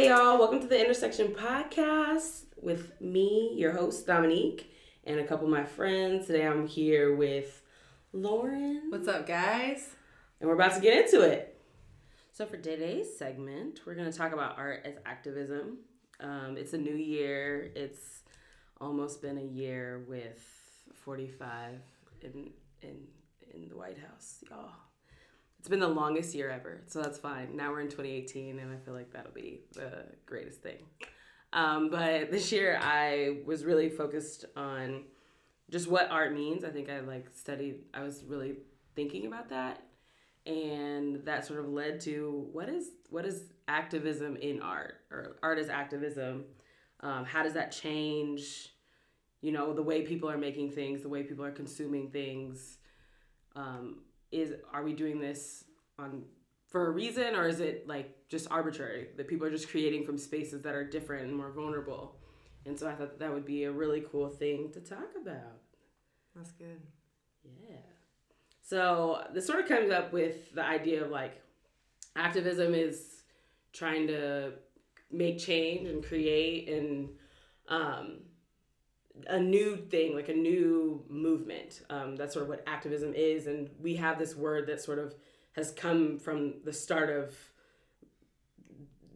Hey y'all, welcome to the Intersection Podcast with me, your host Dominique, and a couple of my friends. Today I'm here with Lauren. What's up, guys? And we're about to get into it. So for today's segment, we're going to talk about art as activism. Um, it's a new year. It's almost been a year with 45 in in in the White House, y'all. It's been the longest year ever, so that's fine. Now we're in 2018, and I feel like that'll be the greatest thing. Um, but this year, I was really focused on just what art means. I think I like studied. I was really thinking about that, and that sort of led to what is what is activism in art or art as activism. Um, how does that change? You know, the way people are making things, the way people are consuming things. Um, is are we doing this on for a reason or is it like just arbitrary? That people are just creating from spaces that are different and more vulnerable. And so i thought that would be a really cool thing to talk about. That's good. yeah. So this sort of comes up with the idea of like activism is trying to make change and create and um, a new thing, like a new movement. Um, that's sort of what activism is. And we have this word that sort of has come from the start of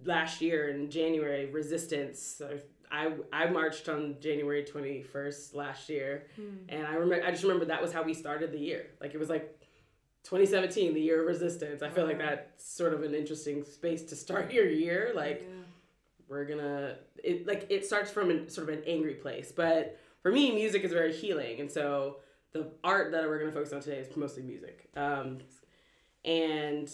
last year in January, resistance. So I, I marched on January 21st last year. And I remember, I just remember that was how we started the year. Like it was like 2017, the year of resistance. I feel like that's sort of an interesting space to start your year. Like, we're gonna it like it starts from an, sort of an angry place but for me music is very healing and so the art that we're gonna focus on today is mostly music um, and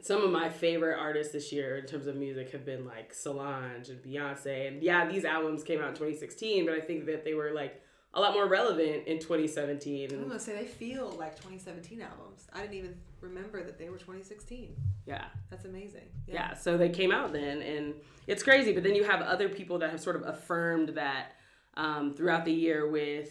some of my favorite artists this year in terms of music have been like Solange and Beyonce and yeah these albums came out in 2016 but I think that they were like a lot more relevant in 2017 I'm gonna say they feel like 2017 albums. I didn't even remember that they were 2016. yeah That's amazing. yeah. so they came out then and it's crazy but then you have other people that have sort of affirmed that um, throughout the year with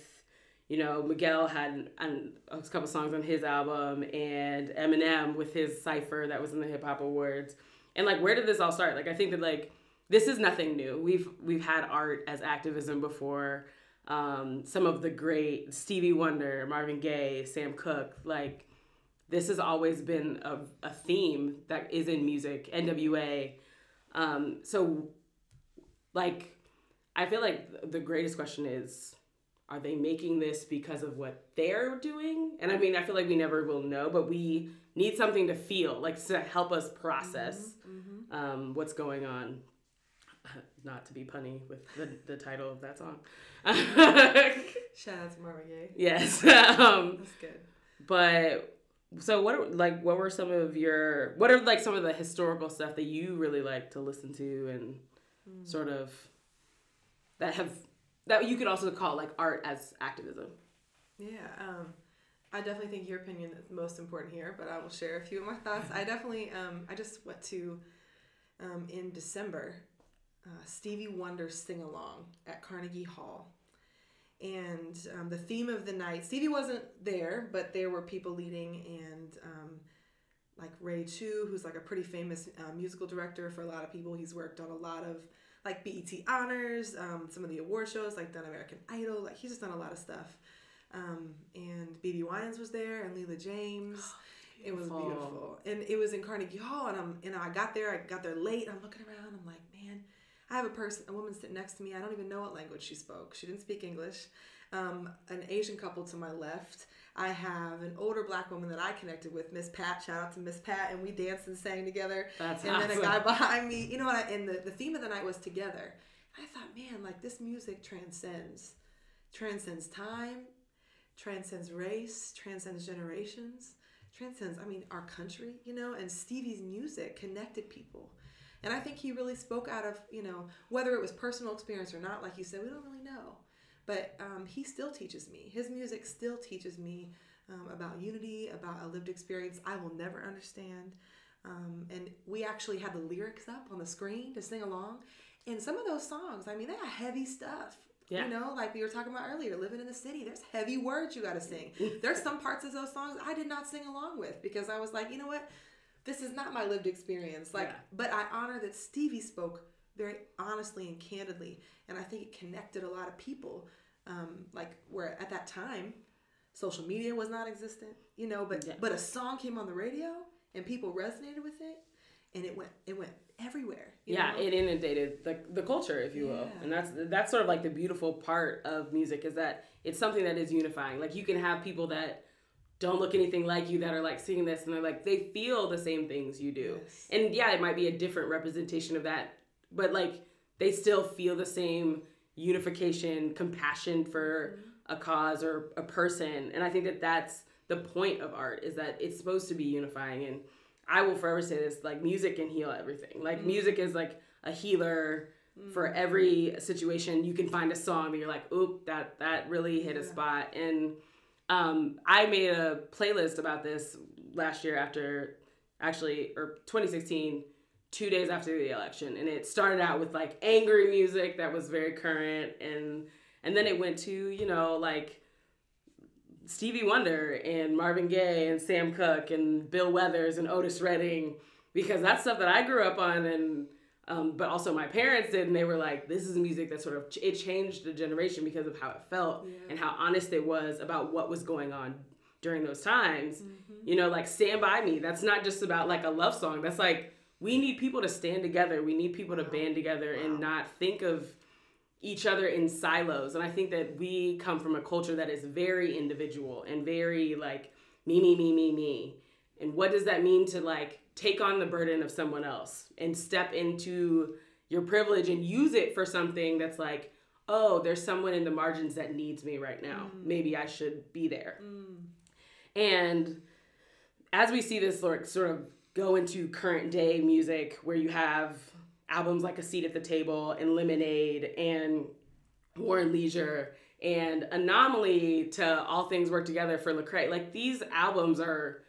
you know miguel had an, a couple songs on his album and eminem with his cipher that was in the hip hop awards and like where did this all start like i think that like this is nothing new we've we've had art as activism before um, some of the great stevie wonder marvin gaye sam cooke like this has always been a, a theme that is in music nwa um, so like i feel like the greatest question is are they making this because of what they're doing? And i mean i feel like we never will know but we need something to feel like to help us process um, what's going on. Not to be punny with the, the title of that song. Shout out to Marvin Gaye. yes um, That's good. but so what are, like what were some of your what are like some of the historical stuff that you really like to listen to and sort of that have that you could also call like art as activism. Yeah. Um, I definitely think your opinion is most important here, but I will share a few of my thoughts. I definitely, um, I just went to, um, in December, uh, Stevie Wonder sing along at Carnegie Hall. And um, the theme of the night, Stevie wasn't there, but there were people leading, and um, like Ray Chew, who's like a pretty famous uh, musical director for a lot of people. He's worked on a lot of like BET honors, um, some of the award shows, like done American Idol. Like he's just done a lot of stuff. Um, and BeBe Winans was there, and Leela James. It was Beautiful. beautiful, and it was in Carnegie Hall. And I'm, and I got there. I got there late. I'm looking around. I'm like, man, I have a person, a woman sitting next to me. I don't even know what language she spoke. She didn't speak English. Um, an Asian couple to my left. I have an older black woman that I connected with, Miss Pat. Shout out to Miss Pat, and we danced and sang together. That's and then a guy behind me. You know what? I, and the, the theme of the night was together. And I thought, man, like this music transcends, transcends time, transcends race, transcends generations, transcends. I mean, our country. You know, and Stevie's music connected people. And I think he really spoke out of, you know, whether it was personal experience or not, like you said, we don't really know. But um, he still teaches me. His music still teaches me um, about unity, about a lived experience I will never understand. Um, and we actually had the lyrics up on the screen to sing along. And some of those songs, I mean, they are heavy stuff. Yeah. You know, like we were talking about earlier, living in the city, there's heavy words you got to sing. there's some parts of those songs I did not sing along with because I was like, you know what? This is not my lived experience. Like, Yeah. but I honor that Stevie spoke very honestly and candidly, and I think it connected a lot of people. Um, like where at that time, social media was not existent, you know, but Yeah. but a song came on the radio and people resonated with it, and it went it went everywhere. you yeah know? it inundated the, the culture if you will and that's that's sort of like the beautiful part of music is that it's something that is unifying like you can have people that don't look anything like you that are like seeing this and they're like they feel the same things you do. Yes. and yeah it might be a different representation of that but like they still feel the same unification compassion for mm-hmm. a cause or a person. And i think that that's the point of art is that it's supposed to be unifying. And i will forever say this like music can heal everything. Like mm-hmm. music is like a healer for mm-hmm. every situation. You can find a song that you're like oop that that really hit a spot. And um, i made a playlist about this last year after actually or 2016 two days after the election. And it started out with like angry music that was very current. And and then it went to you know like Stevie Wonder and Marvin Gaye and Sam Cooke and Bill Withers and Otis Redding because that's stuff that I grew up on. And um, but also my parents did and they were like this is music that sort of it changed the generation because of how it felt Yeah. and how honest it was about what was going on during those times. You know like stand by me that's not just about like a love song. That's like we need people to stand together. We need people to band together and not think of each other in silos. And i think that we come from a culture that is very individual and very like me me me me me. And what does that mean to like take on the burden of someone else and step into your privilege and use it for something that's like oh there's someone in the margins that needs me right now. Mm. Maybe i should be there. Mm. And as we see this sort sort of go into current day music where you have albums like A Seat at the Table and Lemonade and War and Leisure and Anomaly to All Things Work Together for Lecrae, like these albums are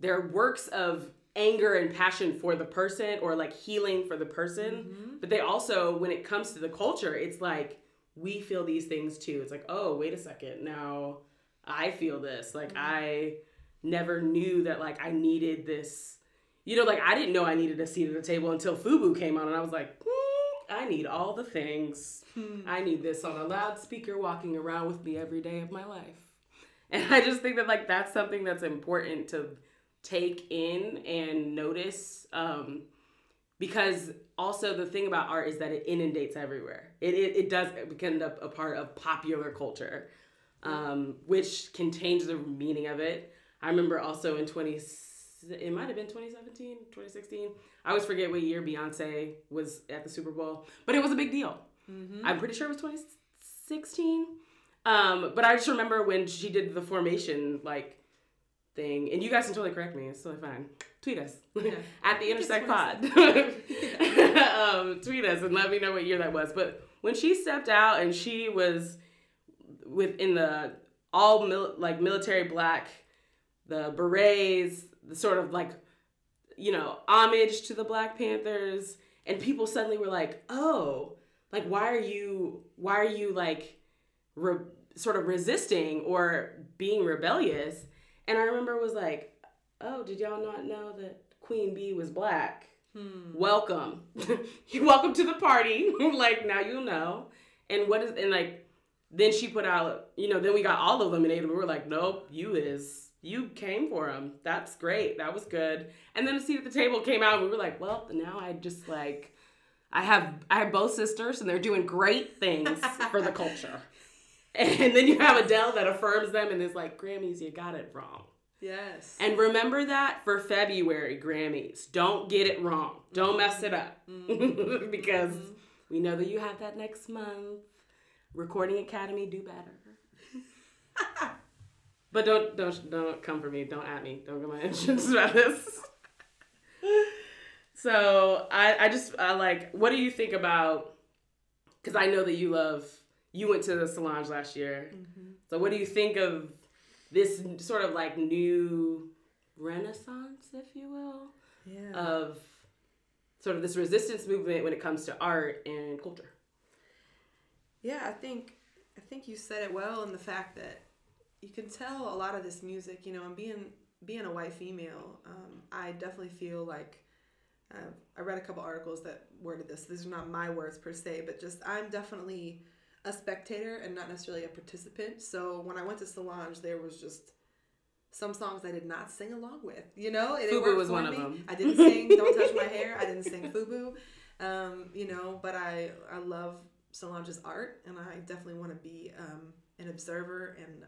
they're works of anger and passion for the person or like healing for the person. Mm-hmm. But they also, when it comes to the culture, it's like we feel these things too. It's like, oh, wait a second. Now I feel this. Like mm-hmm. I never knew that like I needed this. You know, like I didn't know I needed a seat at the table until Fubu came on, and I was like, "Hmm, I need all the things. Hmm. I need this on a loudspeaker walking around with me every day of my life. And I just think that like that's something that's important to take in and notice. Um, because also the thing about art is that it inundates everywhere. It, it, it does become a, a part of popular culture, um, which can change the meaning of it. I remember also in 20, it might have been 2017, 2016. I always forget what year Beyonce was at the Super Bowl, but it was a big deal. I'm pretty sure it was 2016. Um, but I just remember when she did the formation like thing, and you guys can totally correct me. It's totally fine. Tweet us at the Intersect Pod. um, tweet us and let me know what year that was. But when she stepped out and she was within the all mil- like military black, the berets, the sort of like you know homage to the Black Panthers, and people suddenly were like, oh, like why are you why are you like re- sort of resisting or being rebellious? And I remember was like, oh, did y'all not know that Queen Bee was black? Hmm. Welcome, you welcome to the party. like now you know. And what is and like then she put out, you know, then we got all of them eliminated. We were like, nope, you is you came for him. That's great. That was good. And then the seat at the table came out. And we were like, well, now I just like, I have I have both sisters, and they're doing great things for the culture. And then you have Adele that affirms them and is like, Grammys, you got it wrong. Yes. And remember that for February Grammys. Don't get it wrong. Don't mess it up. Mm-hmm. because mm-hmm. we know that you have that next month. Recording Academy, do better. but don't don't don't come for me. Don't at me. Don't get my entrance about this. so I I just I like what do you think about because I know that you love you went to the Solange last year. So what do you think of this sort of like new renaissance, if you will, yeah. of sort of this resistance movement when it comes to art and culture? Yeah, I think I think you said it well in the fact that you can tell a lot of this music, you know, and being being a white female, um, I definitely feel like uh, I read a couple articles that worded this. These are not my words per se, but just I'm definitely a spectator and not necessarily a participant. So when I went to Solange, there was just some songs I did not sing along with. You know, it Fubu was one me. of them. I didn't sing "Don't Touch My Hair." I didn't sing Fubu. Um, you know, but I I love Solange's art, and I definitely want to be um, an observer and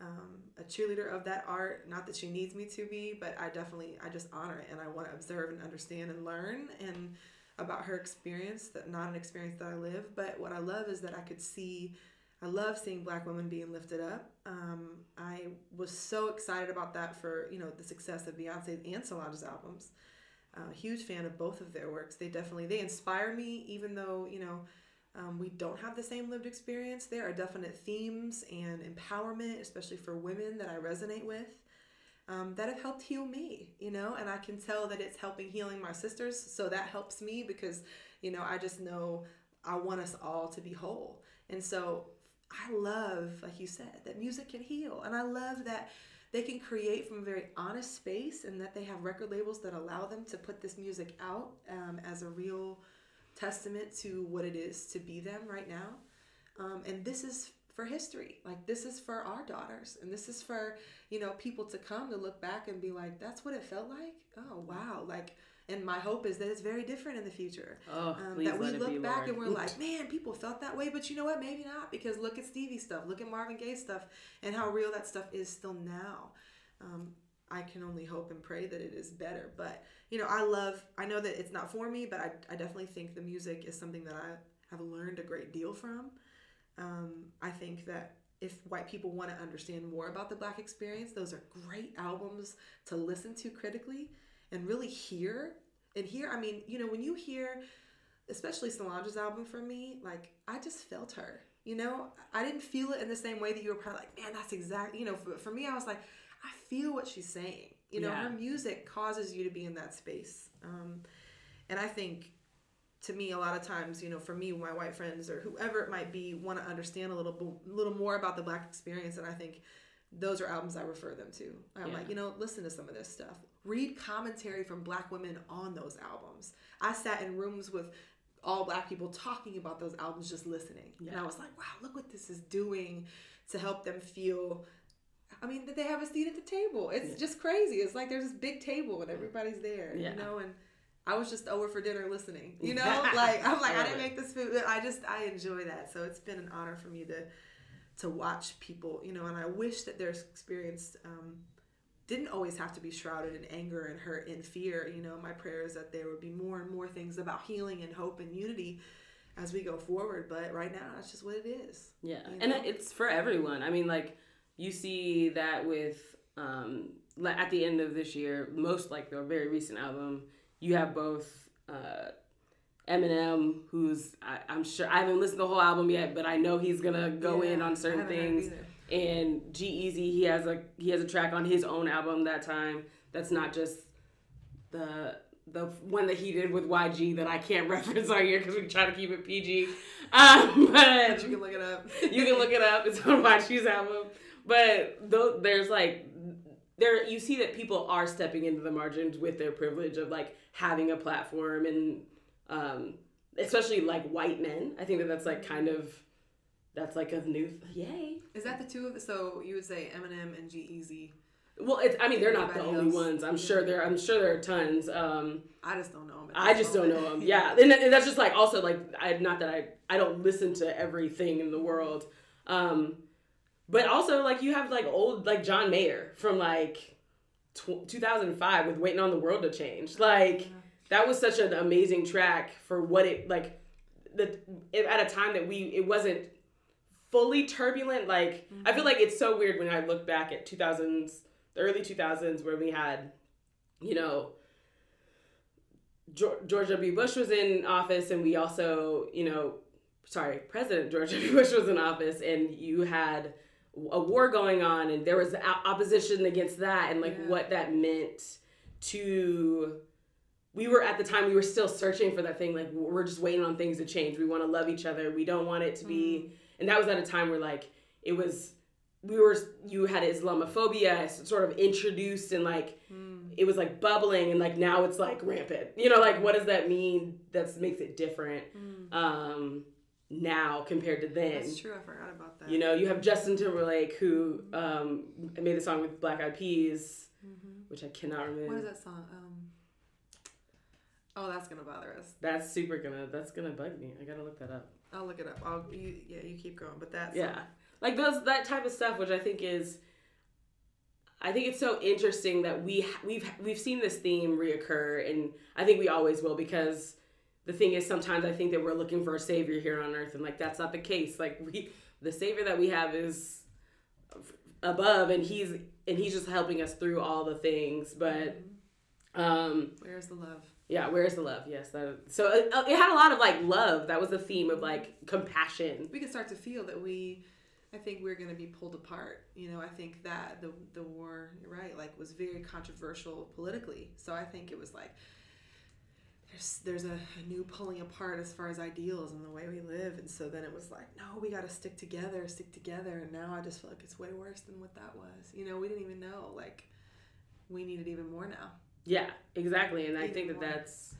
um, a cheerleader of that art. Not that she needs me to be, but I definitely I just honor it and I want to observe and understand and learn and about her experience that not an experience that I live. But what I love is that I could see. I love seeing black women being lifted up. Um, I was so excited about that for you know the success of Beyonce and Solange's albums. Uh, huge fan of both of their works. They definitely they inspire me, even though you know um, we don't have the same lived experience. There are definite themes and empowerment, especially for women, that I resonate with. Um, that have helped heal me, you know, and I can tell that it's helping healing my sisters. So that helps me because, you know, I just know I want us all to be whole. And so I love, like you said, that music can heal. And I love that they can create from a very honest space and that they have record labels that allow them to put this music out um, as a real testament to what it is to be them right now. Um, and this is for history. Like this is for our daughters, and this is for you know people to come to look back and be like, "That's what it felt like." Oh wow! Like, and my hope is that it's very different in the future. Oh, um, that we look back Lord. and we're like, "Man, people felt that way," but you know what? Maybe not because look at Stevie stuff, look at Marvin Gaye stuff, and how real that stuff is still now. Um, I can only hope and pray that it is better. But, you know, I love, I know that it's not for me, but I, I definitely think the music is something that I have learned a great deal from. Um, I think that if white people want to understand more about the black experience, those are great albums to listen to critically and really hear. And hear, I mean, you know, when you hear, especially Solange's album for me, like, I just felt her. You know, I didn't feel it in the same way that you were probably like, man, that's exactly, you know, for, for me, I was like, I feel what she's saying. You know, yeah. her music causes you to be in that space. Um, and I think to me, a lot of times, you know, for me, my white friends or whoever it might be want to understand a little, little more about the black experience. And I think those are albums I refer them to. I'm yeah. like, you know, listen to some of this stuff. Read commentary from black women on those albums. I sat in rooms with all black people talking about those albums, just listening. Yeah. And I was like, wow, look what this is doing to help them feel I mean, that they have a seat at the table. It's yeah. just crazy. It's like there's this big table and everybody's there, yeah. you know, and I was just over for dinner listening, you know, like I'm like, I didn't make this food. I just, I enjoy that. So it's been an honor for me to, to watch people, you know, and I wish that their experience, um, didn't always have to be shrouded in anger and hurt and fear. You know, my prayer is that there would be more and more things about healing and hope and unity as we go forward. But right now, that's just what it is. Yeah. You know? And it's for everyone. I mean, like, you see that with um, at the end of this year, most like their very recent album, you have both uh, Eminem, who's I, am sure I haven't listened to the whole album yet, but I know he's gonna go yeah, in on certain things. And G-Eazy, he has a he has a track on his own album that time that's not just the the one that he did with YG that I can't reference on here because we try to keep it PG. Um, but you can look it up. you can look it up. It's on YG's album. But though there's like there you see that people are stepping into the margins with their privilege of like having a platform and um especially like white men. I think that that's like kind of that's like a new yay. Is that the two of the, so you would say Eminem and G-Eazy? Well, it's. I mean, they're not the only else. ones. I'm sure there. I'm sure there are tons. Um, I just don't know them. I just moment. don't know them. Yeah, and, and, that's just like also like I not that I I don't listen to everything in the world. Um, but also, like you have like old like John Mayer from like tw- 2005 with "Waiting on the World to Change." Like that was such an amazing track for what it like. The at a time that we it wasn't fully turbulent. Like mm-hmm. I feel like it's so weird when I look back at 2000s, the early 2000s, where we had, you know. George W. Bush was in office, and we also, you know, sorry, President George W. Bush was in office, and you had a war going on and there was opposition against that and like yeah. what that meant to we were at the time we were still searching for that thing like we're just waiting on things to change we want to love each other we don't want it to be mm. and that was at a time where like it was we were you had Islamophobia sort of introduced and like Mm. it was like bubbling and like now it's like rampant. You know, like what does that mean? That makes it different Mm. um, now compared to then. That's true. I forgot about that. You know, you have Justin Timberlake who um, made the song with Black Eyed Peas, hmm which I cannot remember. What is that song? Um, oh, that's gonna bother us. That's super gonna. That's gonna bug me. I gotta look that up. I'll look it up. I'll you yeah you keep going, but that's Yeah, like those that type of stuff, which I think is. I think it's so interesting that we we've we've seen this theme reoccur, and I think we always will because the thing is sometimes I think that we're looking for a savior here on earth, and like that's not the case. Like we, the savior that we have is above, and he's and he's just helping us through all the things. But mm-hmm. um, Where's the love? yeah, where's the love? Yes, that so it, it had a lot of like love. That was the theme of like compassion. We can start to feel that we. I think we're going to be pulled apart. You know, I think that the the war, you're right, like was very controversial politically. So I think it was like there's there's a, a new pulling apart as far as ideals and the way we live. And so then it was like, no, we got to stick together, stick together. And now I just feel like it's way worse than what that was. You know, we didn't even know like we need it even more now. Yeah, exactly. And I Even think that that's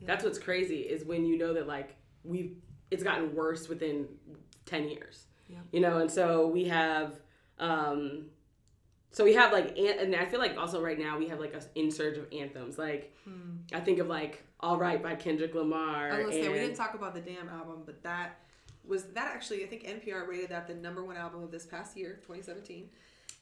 Yeah. that's what's crazy is when you know that like we've it's gotten worse within 10 years. Yeah. You know, and so we have um so we have like an- and I feel like also right now we have like a insurge of anthems. Like Hmm. I think of like All Right by Kendrick Lamar I was gonna say we didn't talk about the damn album, but that was that actually I think NPR rated that the number one album of this past year, 2017.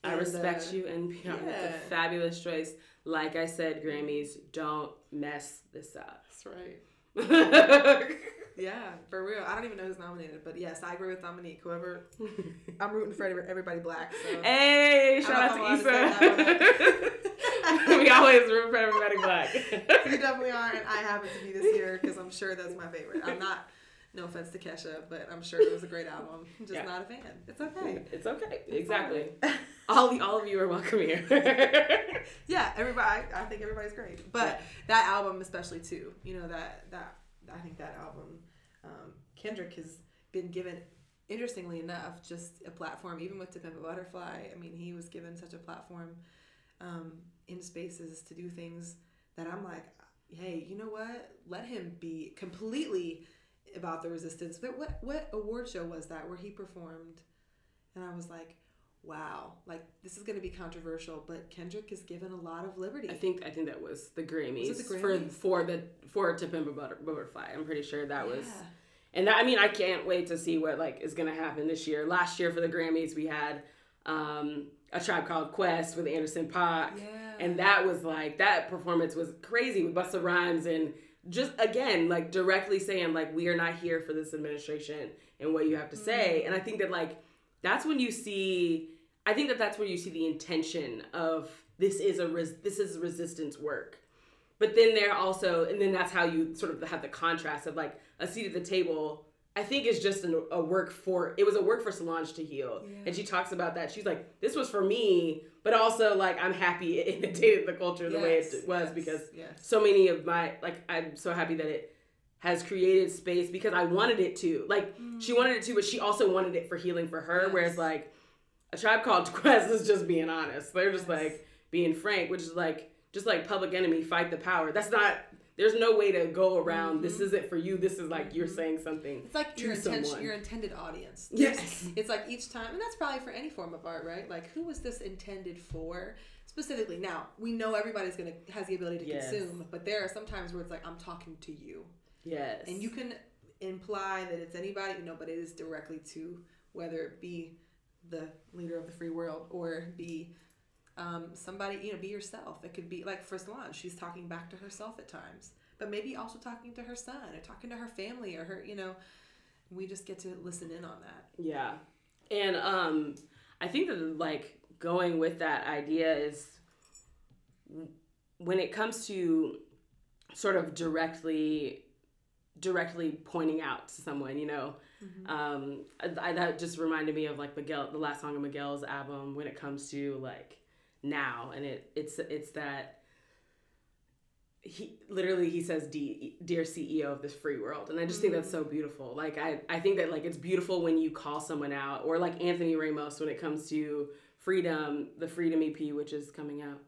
I And, respect uh, you NPR. It's yeah. a fabulous choice. Like I said, Grammys, don't mess this up. That's right. Yeah, for real. I don't even know who's nominated, but yes, I agree with Dominique. Whoever I'm rooting for everybody black. So Hey, shout out to know if I'm allowed to Issa. we always root for everybody black. you definitely are, and I happen to be this year because I'm sure that's my favorite. I'm not. No offense to Kesha, but I'm sure it was a great album. I'm just Yeah. not a fan. It's okay. It's okay. It's Exactly. All the, all of you are welcome here. yeah, everybody. I, I think everybody's great, but that album especially too. You know that that I think that album, um, Kendrick has been given, interestingly enough, just a platform. Even with To Butterfly, I mean, he was given such a platform um, in spaces to do things that I'm like, hey, you know what? Let him be completely about the resistance. But what what award show was that where he performed? And I was like, wow, like this is going to be controversial, but Kendrick is given a lot of liberty. I think I think that was the Grammys, Was the for Grammys? for the for To Pimp a Butter, Butterfly. I'm pretty sure that was. And that, I mean, I can't wait to see what like is gonna happen this year. Last year for the Grammys, we had um, a tribe called Quest with Anderson Paak, Yeah. and that was like that performance was crazy with Busta Rhymes and just again like directly saying like we are not here for this administration and what you have to say. And I think that like that's when you see. I think that that's where you see the intention of this is a res- this is resistance work. But then there also, and then that's how you sort of have the contrast of like a seat at the table. I think is just an, a work for it was a work for Solange to heal, Yeah. and she talks about that. She's like, this was for me, but also like I'm happy it imitated the culture the way it was yes, because yes. so many of my like I'm so happy that it has created space because I wanted it to. Like she wanted it to, but she also wanted it for healing for her. Mm. Whereas like a tribe called Quest is just being honest. They're just Yes. like being frank, which is like just like Public Enemy, fight the power. That's not. There's no way to go around. This isn't for you. This is like you're saying something. Mm-hmm. It's like your intention, your intended audience. Yes. It's like each time, and that's probably for any form of art, right? Like, who was this intended for specifically? Now we know everybody's gonna has the ability to Yes. consume, but there are some times where it's like I'm talking to you, Yes. and you can imply that it's anybody, you know, but it is directly to whether it be the leader of the free world or be um, somebody, you know, be yourself. It could be like for Solange, she's talking back to herself at times, but maybe also talking to her son or talking to her family or her, you know, we just get to listen in on that. Yeah. And um I think that like going with that idea is when it comes to sort of directly directly pointing out to someone, you know, um I, that just reminded me of like Miguel the last song of Miguel's album when it comes to like now and it it's it's that he literally he says dear ceo of this free world and i just think that's so beautiful. Like i i think that like it's beautiful when you call someone out or like anthony ramos when it comes to freedom the freedom ep which is coming out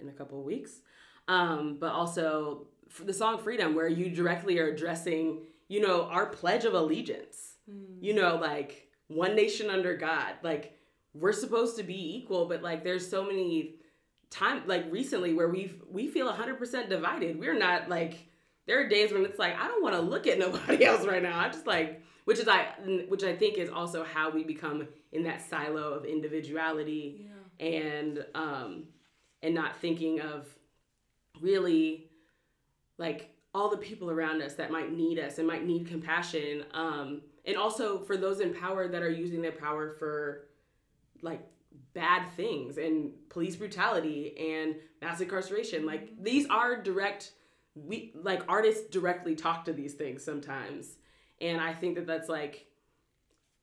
in a couple of weeks. Um but also the song freedom where you directly are addressing you know our pledge of allegiance mm. you know like one nation under god like we're supposed to be equal but like there's so many time like recently where we we feel 100% divided we're not like there are days when it's like i don't want to look at nobody else right now I'm just like which is i which i think is also how we become in that silo of individuality yeah. and um and not thinking of really like all the people around us that might need us and might need compassion um and also for those in power that are using their power for like bad things and police brutality and mass incarceration. Like these are direct we like artists directly talk to these things sometimes. And I think that that's like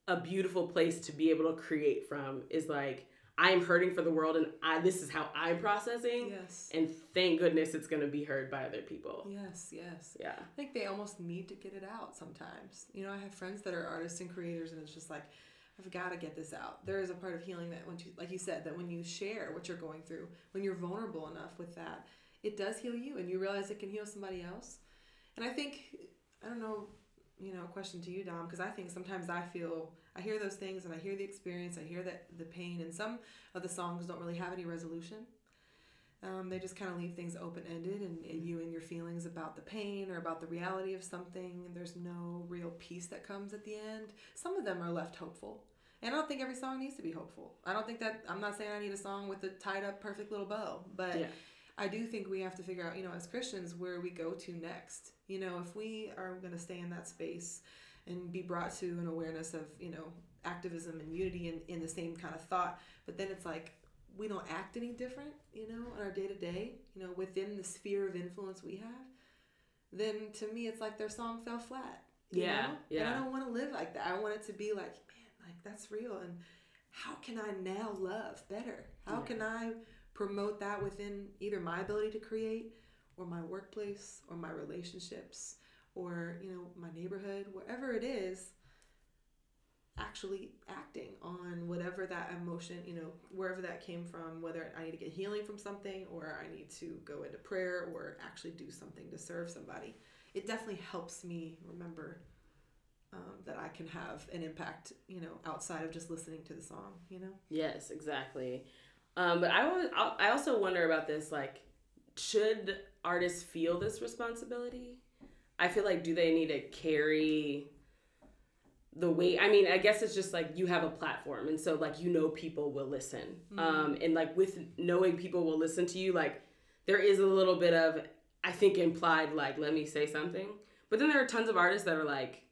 a beautiful place to be able to create from is like I'm hurting for the world and I this is how I'm processing. Yes. And thank goodness it's gonna be heard by other people. Yes, yes. Yeah. I think they almost need to get it out sometimes. You know, I have friends that are artists and creators and it's just like I've got to get this out. There is a part of healing that when you, like you said, that when you share what you're going through, when you're vulnerable enough with that, it does heal you, and you realize it can heal somebody else. And I think, I don't know, you know, a question to you, Dom, because I think sometimes I feel I hear those things and I hear the experience, I hear that the pain, and some of the songs don't really have any resolution. Um, they just kind of leave things open ended, and, and, you and your feelings about the pain or about the reality of something. And there's no real peace that comes at the end. Some of them are left hopeful. And I don't think every song needs to be hopeful. I don't think that, I'm not saying I need a song with a tied up, perfect little bow, but yeah. I do think we have to figure out, you know, as Christians, where we go to next. You know, if we are going to stay in that space and be brought to an awareness of, you know, activism and unity in, in the same kind of thought, but then it's like, we don't act any different, you know, in our day to day, you know, within the sphere of influence we have, then to me it's like their song fell flat. yeah, know? yeah. And I don't want to live like that. I want it to be like, man, like that's real. And how can I now love better? How yeah. can I promote that within either my ability to create or my workplace or my relationships or, you know, my neighborhood, wherever it is, actually acting on whatever that emotion, you know, wherever that came from, whether I need to get healing from something or I need to go into prayer or actually do something to serve somebody. It definitely helps me remember um, that I can have an impact, you know, outside of just listening to the song, you know? Yes, exactly. Um, but I, I also wonder about this like, should artists feel this responsibility? I feel like, do they need to carry the weight? i mean i guess it's just like you have a platform and so like you know people will listen mm-hmm. um and like with knowing people will listen to you like there is a little bit of i think implied like let me say something but then there are tons of artists that are like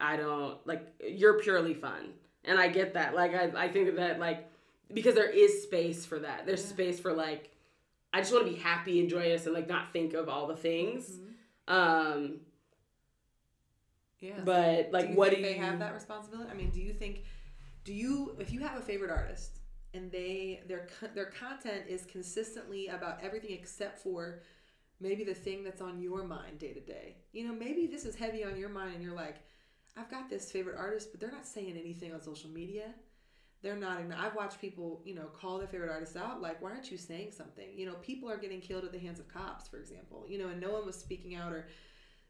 i don't like you're purely fun and i get that like i, I think that like because there is space for that there's yeah. space for like i just want to be happy and joyous and like not think of all the things mm-hmm. Um yeah. But like, do what do they have that responsibility? I mean, do you think, do you if you have a favorite artist and they their their content is consistently about everything except for maybe the thing that's on your mind day to day. You know, maybe this is heavy on your mind and you're like, I've got this favorite artist, but they're not saying anything on social media. They're not. I've watched people, you know, call their favorite artist out. Like, why aren't you saying something? You know, people are getting killed at the hands of cops, for example. You know, and no one was speaking out or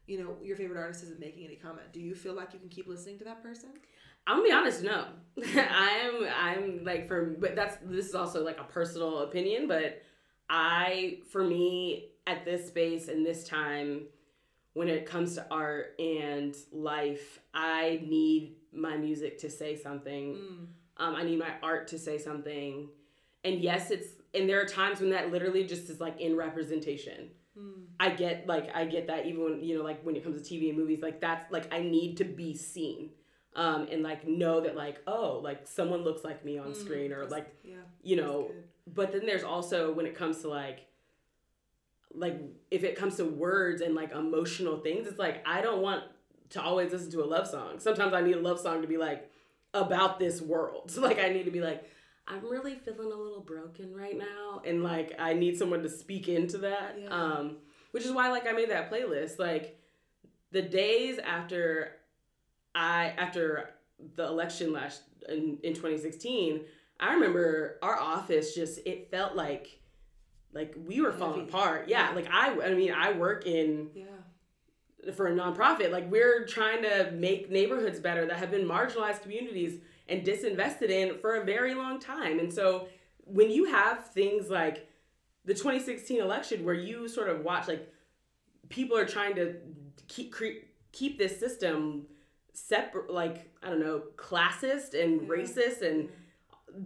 you know, your favorite artist isn't making any comment. Do you feel like you can keep listening to that person? I'm gonna be honest, no. I'm I'm like for but that's this is also like a personal opinion, but I for me at this space and this time when it comes to art and life, I need my music to say something. Mm. Um, I need my art to say something. And yes, it's and there are times when that literally just is like in representation. Mm. I get like I get that even when you know like when it comes to TV and movies like that's like I need to be seen um and like know that like oh like someone looks like me on mm, screen or like yeah, you know but then there's also when it comes to like like if it comes to words and like emotional things it's like I don't want to always listen to a love song. Sometimes I need a love song to be like about this world. So like I need to be like I'm really feeling a little broken right now and like I need someone to speak into that. Yeah. Um which is why like I made that playlist. Like the days after I after the election last in, in 2016, I remember our office just it felt like like we were falling Heavy. apart. Yeah, Yeah. like I I mean I work in Yeah. For a nonprofit. Like we're trying to make neighborhoods better that have been marginalized communities and disinvested in for a very long time. And so when you have things like the 2016 election where you sort of watch like people are trying to keep cre- keep this system separate like I don't know classist and Yeah. racist and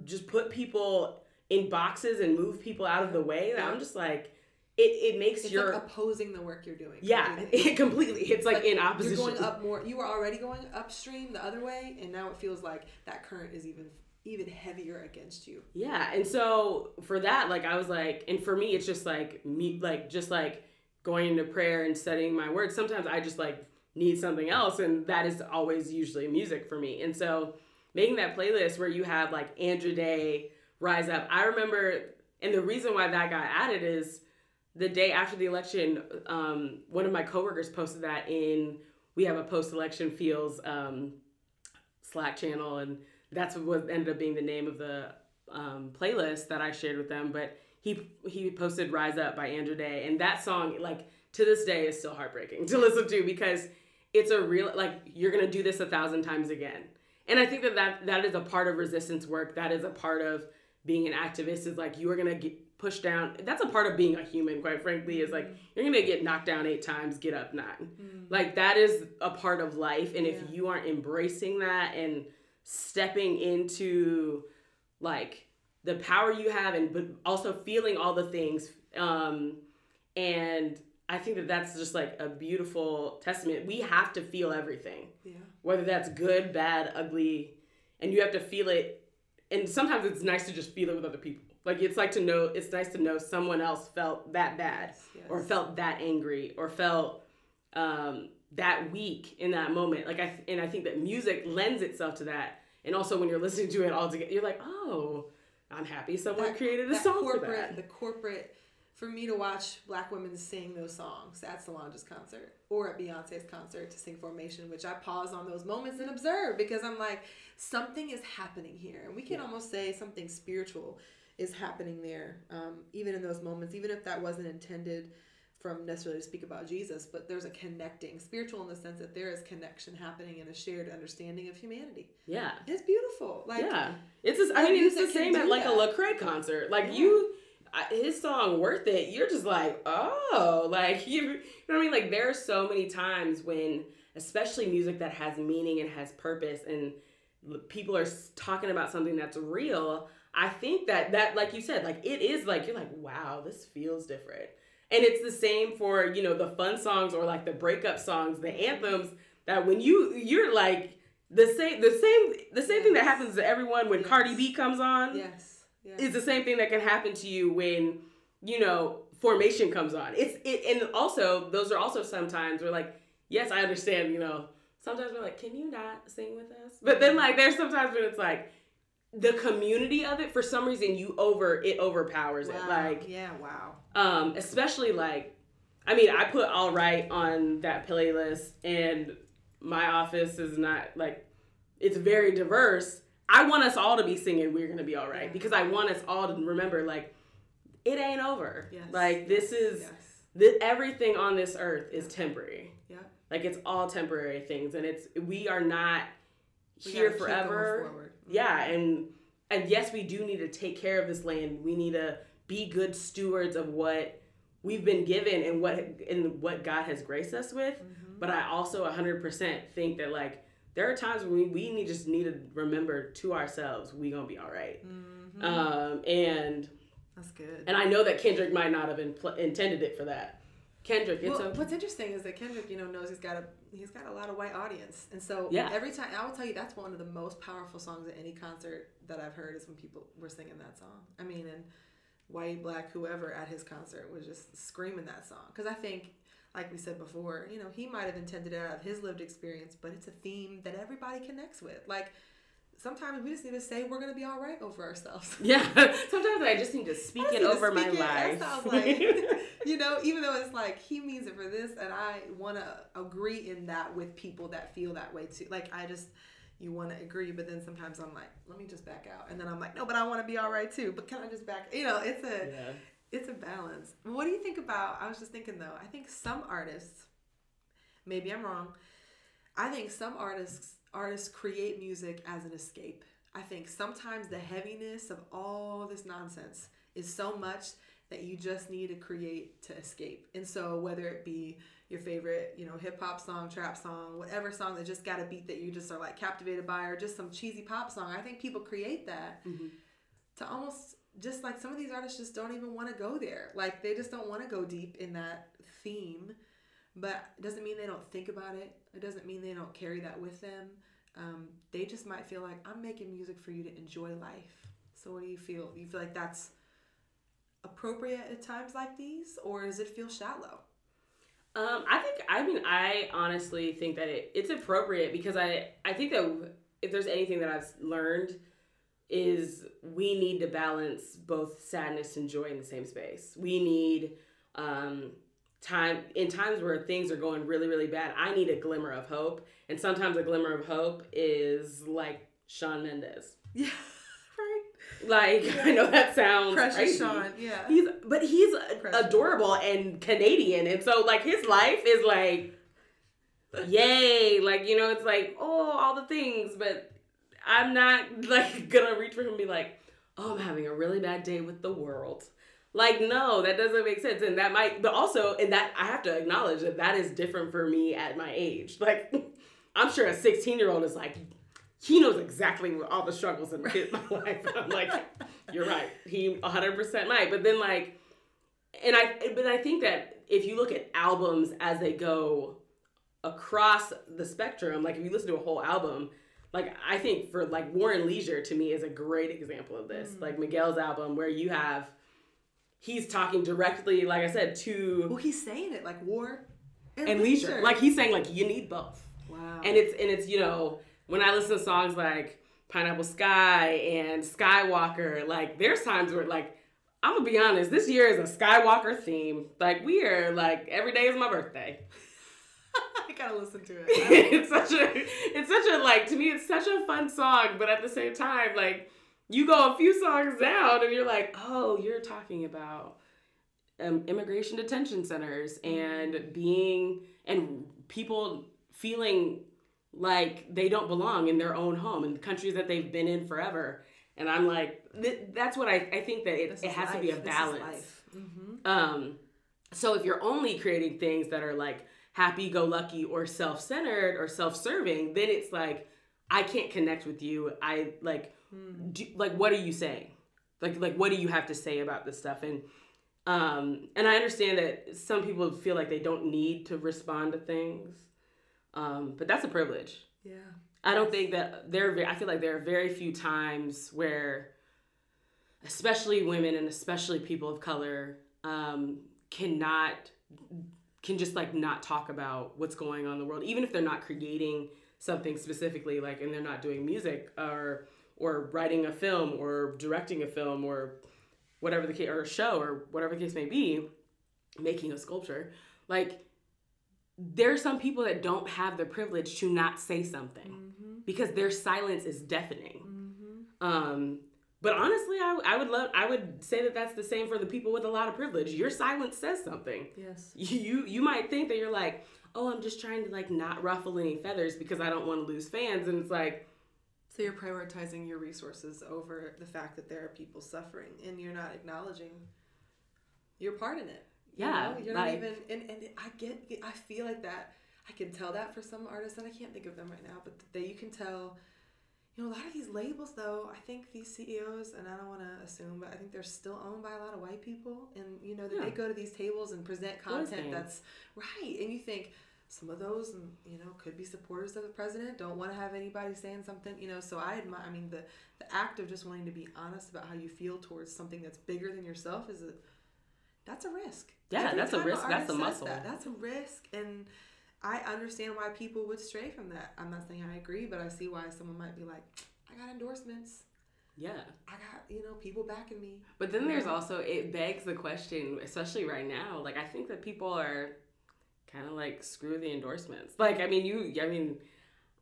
just put people in boxes and move people out of the way. Yeah. I'm just like it, it makes It's your like opposing the work you're doing. yeah, completely. it completely. It's like, in opposition. You're going up more. You were already going upstream the other way, and now it feels like that current is even even heavier against you. Yeah, and so for that, like I was like, and for me, it's just like me, like just like going into prayer and studying my words. Sometimes I just like need something else, and that is always usually music for me. And so making that playlist where you have like Andra Day, Rise Up. I remember, and the reason why that got added is the day after the election. Um, one of my coworkers posted that in we have a post-election feels um, Slack channel, and that's what ended up being the name of the um, playlist that I shared with them. But he he posted "Rise Up" by Andra Day, and that song, like to this day, is still heartbreaking to listen to because it's a real like you're gonna do this a thousand times again. And I think that that, that is a part of resistance work. That is a part of being an activist. Is like you are gonna get pushed down. That's a part of being a human, quite frankly. Is like you're gonna get knocked down eight times, get up 9 Like that is a part of life. And if you aren't embracing that and stepping into like the power you have and but also feeling all the things um and i think that that's just like a beautiful testament we have to feel everything Yeah. whether that's good bad ugly and you have to feel it and sometimes it's nice to just feel it with other people like it's like to know it's nice to know someone else felt that bad Yes. or felt that angry or felt um, that weak in that moment like i and i think that music lends itself to that and also when you're listening to it all together you're like oh i'm happy someone That- created a song for that The corporate, for me to watch black women sing those songs at Solange's concert or at Beyonce's concert to sing Formation, which I pause on those moments and observe because I'm like, something is happening here. And we can Yeah. almost say something spiritual is happening there, um, even in those moments, even if that wasn't intended from necessarily to speak about Jesus, but there's a connecting, spiritual in the sense that there is connection happening and a shared understanding of humanity. yeah It's beautiful. Like, yeah it's just, i mean it's the same at like a that. Lecrae concert like Yeah. you his song worth it you're just like oh like you, you know what i mean like there are so many times when especially music that has meaning and has purpose and people are talking about something that's real i think that that like you said like it is like you're like wow this feels different and it's the same for you know the fun songs or like the breakup songs the anthems that when you you're like the same the same the same thing that happens to everyone when Yes. Cardi B comes on yes. yes. is the same thing that can happen to you when you know formation comes on it's it and also those are also sometimes we're like yes i understand you know sometimes we're like can you not sing with us but then like there's sometimes when it's like the community of it for some reason you over it overpowers it like yeah, wow. um especially like i mean i put all right on that playlist and my office is not like it's very diverse i want us all to be singing we're gonna be all right Yeah. because i want us all to remember like it ain't over Yes. like this is Yes. thi- everything on this earth is temporary Yeah. like it's all temporary things and it's we are not We here gotta keep going forever. Yeah and and yes we do need to take care of this land we need to be good stewards of what we've been given and what and what god has graced us with Mm-hmm. but i also 100% think that like there are times when we, we need just need to remember to ourselves we gonna be all right. Mhm. um and That's good. and i know that kendrick might not have impl- intended it for that kendrick it's well, okay what's interesting is that Kendrick, you know, knows he's got a he's got a lot of white audience, and so Yeah. every time I will tell you that's one of the most powerful songs at any concert that I've heard is when people were singing that song. I mean, and white, black, whoever at his concert was just screaming that song because I think, like we said before, you know, he might have intended it out of his lived experience, but it's a theme that everybody connects with. Like sometimes we just need to say we're gonna be all right over ourselves. Yeah. Sometimes I just need to speak it over my Speak it. life. Sounds like, you know, even though it's like he means it for this, and I want to agree in that with people that feel that way too. Like I just, you want to agree, but then sometimes I'm like, let me just back out, and then I'm like, no, but I want to be all right too. But can I just back? You know, it's a, yeah. it's a balance. What do you think about? I was just thinking though. I think some artists, maybe I'm wrong. I think some artists artists create music as an escape. I think sometimes the heaviness of all this nonsense is so much that you just need to create to escape. And so whether it be your favorite, you know, hip hop song, trap song, whatever song that just got a beat that you just are like captivated by or just some cheesy pop song, I think people create that Mhm. to almost just like some of these artists just don't even want to go there. Like they just don't want to go deep in that theme. But it doesn't mean they don't think about it. It doesn't mean they don't carry that with them. Um, they just might feel like I'm making music for you to enjoy life. So what do you feel? You feel like that's appropriate at times like these, or does it feel shallow? Um, I think I mean I honestly think that it, it's appropriate because I I think that if there's anything that I've learned is we need to balance both sadness and joy in the same space. We need um, time in times where things are going really really bad. I need a glimmer of hope, and sometimes a glimmer of hope is like Shawn Mendes. Yeah, right. Like I know that sounds Precious crazy. Shawn. Yeah. He's but he's Precious. adorable and Canadian, and so like his life is like, yay! Like you know, it's like oh all the things, but I'm not like gonna reach for him and be like, oh I'm having a really bad day with the world. Like no, that doesn't make sense, and that might, but also, and that I have to acknowledge that that is different for me at my age. Like I'm sure a 16 year old is like. He knows exactly all the struggles in his- my life. And I'm like, you're right. He 100% might. But then, like, and I but I think that if you look at albums as they go across the spectrum, like if you listen to a whole album, like I think for like War & Leisure to me is a great example of this. Mm. Like Miguel's album where you have he's talking directly, like I said, to. Well, he's saying it like war and, and leisure. Like he's saying like you need both. wow. And it's and it's, you know, when I listen to songs like Pineapple Sky and Skywalker, like there's times where like I'm gonna be honest, this year is a Skywalker theme. Like we are like every day is my birthday. I gotta listen to it. it's such a it's such a like to me it's such a fun song, but at the same time, like you go a few songs down and you're like, oh, you're talking about um, immigration detention centers and being and people feeling like they don't belong in their own home in countries that they've been in forever. And I'm like, th- that's what I, I think that it, it has to be a life. Balance. life. Mhm. Um, so if you're only creating things that are like happy go lucky or self centered or self serving, then it's like I can't connect with you. I like. Do, like what are you saying? Like like what do you have to say about this stuff? And um, and I understand that some people feel like they don't need to respond to things, um, but that's a privilege. Yeah. I don't think that there. Are, I feel like there are very few times where, especially women and especially people of color, um, cannot can just like not talk about what's going on in the world, even if they're not creating something specifically, like and they're not doing music or or writing a film or directing a film or whatever the case or a show or whatever the case may be, making a sculpture, like. There are some people that don't have the privilege to not say something Mm-hmm. because their silence is deafening. Mm-hmm. Um, but honestly, I, I would love, I would say that that's the same for the people with a lot of privilege. Your silence says something. Yes. You you might think that you're like, oh, I'm just trying to like not ruffle any feathers because I don't want to lose fans, and it's like, So you're prioritizing your resources over the fact that there are people suffering, and you're not acknowledging your part in it. You Yeah, know? you're like- not even. And, and I get. I feel like that. I can tell that for some artists, and I can't think of them right now, but that you can tell. You know, a lot of these labels, though, I think these CEOs, and I don't want to assume, but I think they're still owned by a lot of white people, and you know that they go to these tables and present content that's right, and you think some of those, you know, could be supporters of the president, don't want to have anybody saying something, you know. So I admire. I mean, the the act of just wanting to be honest about how you feel towards something that's bigger than yourself is a that's a risk. Yeah, Every that's a risk, that's a muscle. That, that's a risk, and I understand why people would stray from that. I'm not saying I agree, but I see why someone might be like, I got endorsements. Yeah. I got, you know, people backing me. But then there's also it begs the question, especially right now. Like I think that people are kind of like screw the endorsements. Like I mean, you. I mean,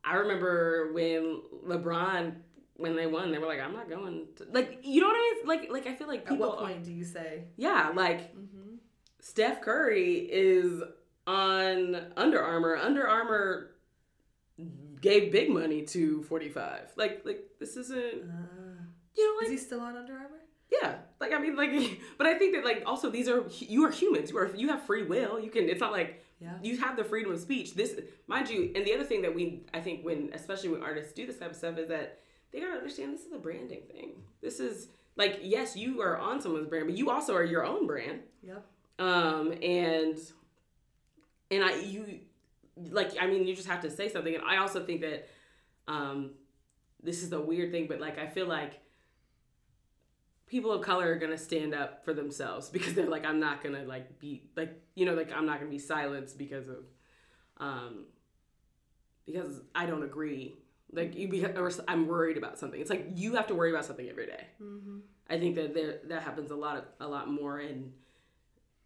I remember when LeBron when they won, they were like, "I'm not going." To, like you know what I mean? Like like I feel like people. At what point do you say? Yeah, like Mm-hmm. Steph Curry is on Under Armour. Under Armour gave big money to 45. Like like this isn't Uh, you know is he still on Under Armour? yeah. Like I mean like but I think that like also these are you are humans. You are you have free will. You can it's not like Yeah. you have the freedom of speech. This mind you, and the other thing that we I think when especially when artists do this type of stuff is that they gotta understand this is a branding thing. This is like yes, you are on someone's brand, but you also are your own brand Yep. um and and i you like i mean you just have to say something and i also think that um this is a weird thing but like i feel like people of color are gonna stand up for themselves because they're like i'm not gonna like be like you know like i'm not gonna be silenced because of um because i don't agree like you because or i'm worried about something it's like you have to worry about something every day Mm-hmm. I think that there that happens a lot of a lot more in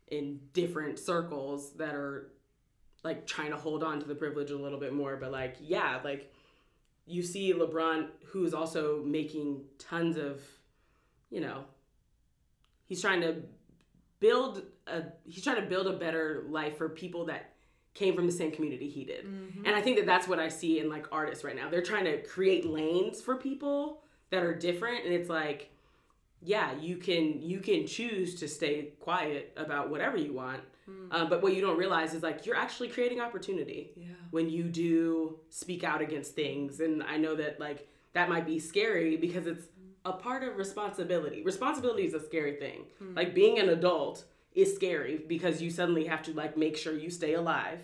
in different circles that are like trying to hold on to the privilege a little bit more. But like, yeah, like you see LeBron who's also making tons of, you know, he's trying to build a he's trying to build a better life for people that came from the same community he did. Mm-hmm. And I think that that's what I see in like artists right now. They're trying to create lanes for people that are different and it's like yeah, you can you can choose to stay quiet about whatever you want. Um, but what you don't realize is like you're actually creating opportunity Yeah. when you do speak out against things. And I know that like that might be scary because it's a part of responsibility. Responsibility is a scary thing. Hmm. Like being an adult is scary because you suddenly have to like make sure you stay alive.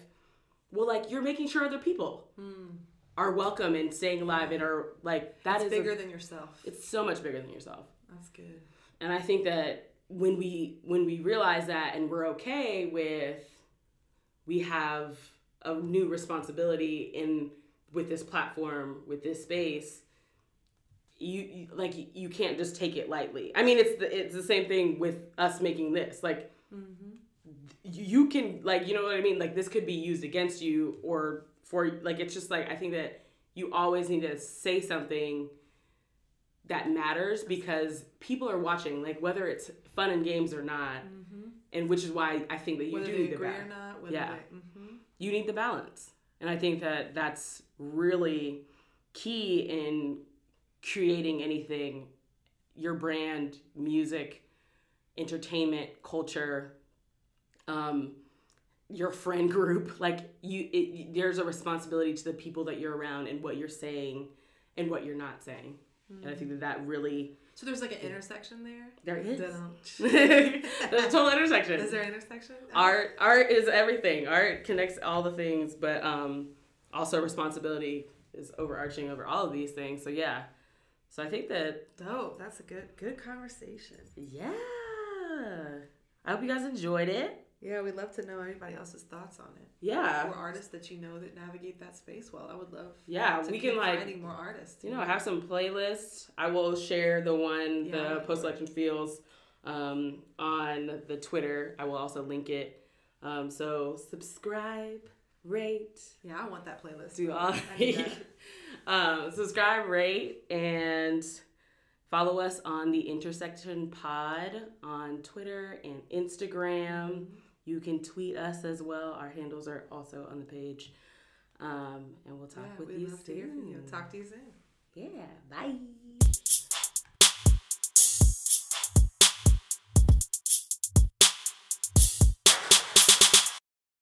Well, like you're making sure other people hmm. are welcome and staying alive and are like that That's is a- bigger than yourself. it's so much bigger than yourself. That's good. And I think that when we when we realize that and we're okay with we have a new responsibility in with this platform with this space you, you like you can't just take it lightly. I mean it's the it's the same thing with us making this. Like Mm-hmm. you can like you know what I mean like this could be used against you or for like it's just like I think that you always need to say something that matters because people are watching like whether it's fun and games or not Mm-hmm. and which is why I think that you Whether do need the balance. not. Yeah. They, mm-hmm. You need the balance. And I think that that's really key in creating anything your brand, music, entertainment, culture, um, your friend group. Like you, it, there's a responsibility to the people that you're around and what you're saying and what you're not saying. And I think that that really So there's like an intersection there. there is. There's a total intersection. Is there an intersection? art art is everything art connects all the things but um also responsibility is overarching over all of these things so yeah so i think that Dope. That's a good good conversation. yeah i hope you guys enjoyed it Yeah, we'd love to know anybody else's thoughts on it. yeah Or artists that you know that navigate that space well. I would love. yeah we can like finding more artists. you know have some playlists i will share the one Yeah, the post election feels um on the twitter i will also link it um so subscribe rate Yeah, I want that playlist. do all I need that. um, subscribe, rate, and follow us on the Intersection Pod on Twitter and Instagram. You can tweet us as well. Our handles are also on the page. Um, and we'll talk Yeah, with you soon. to you. Talk to you soon. Yeah, bye.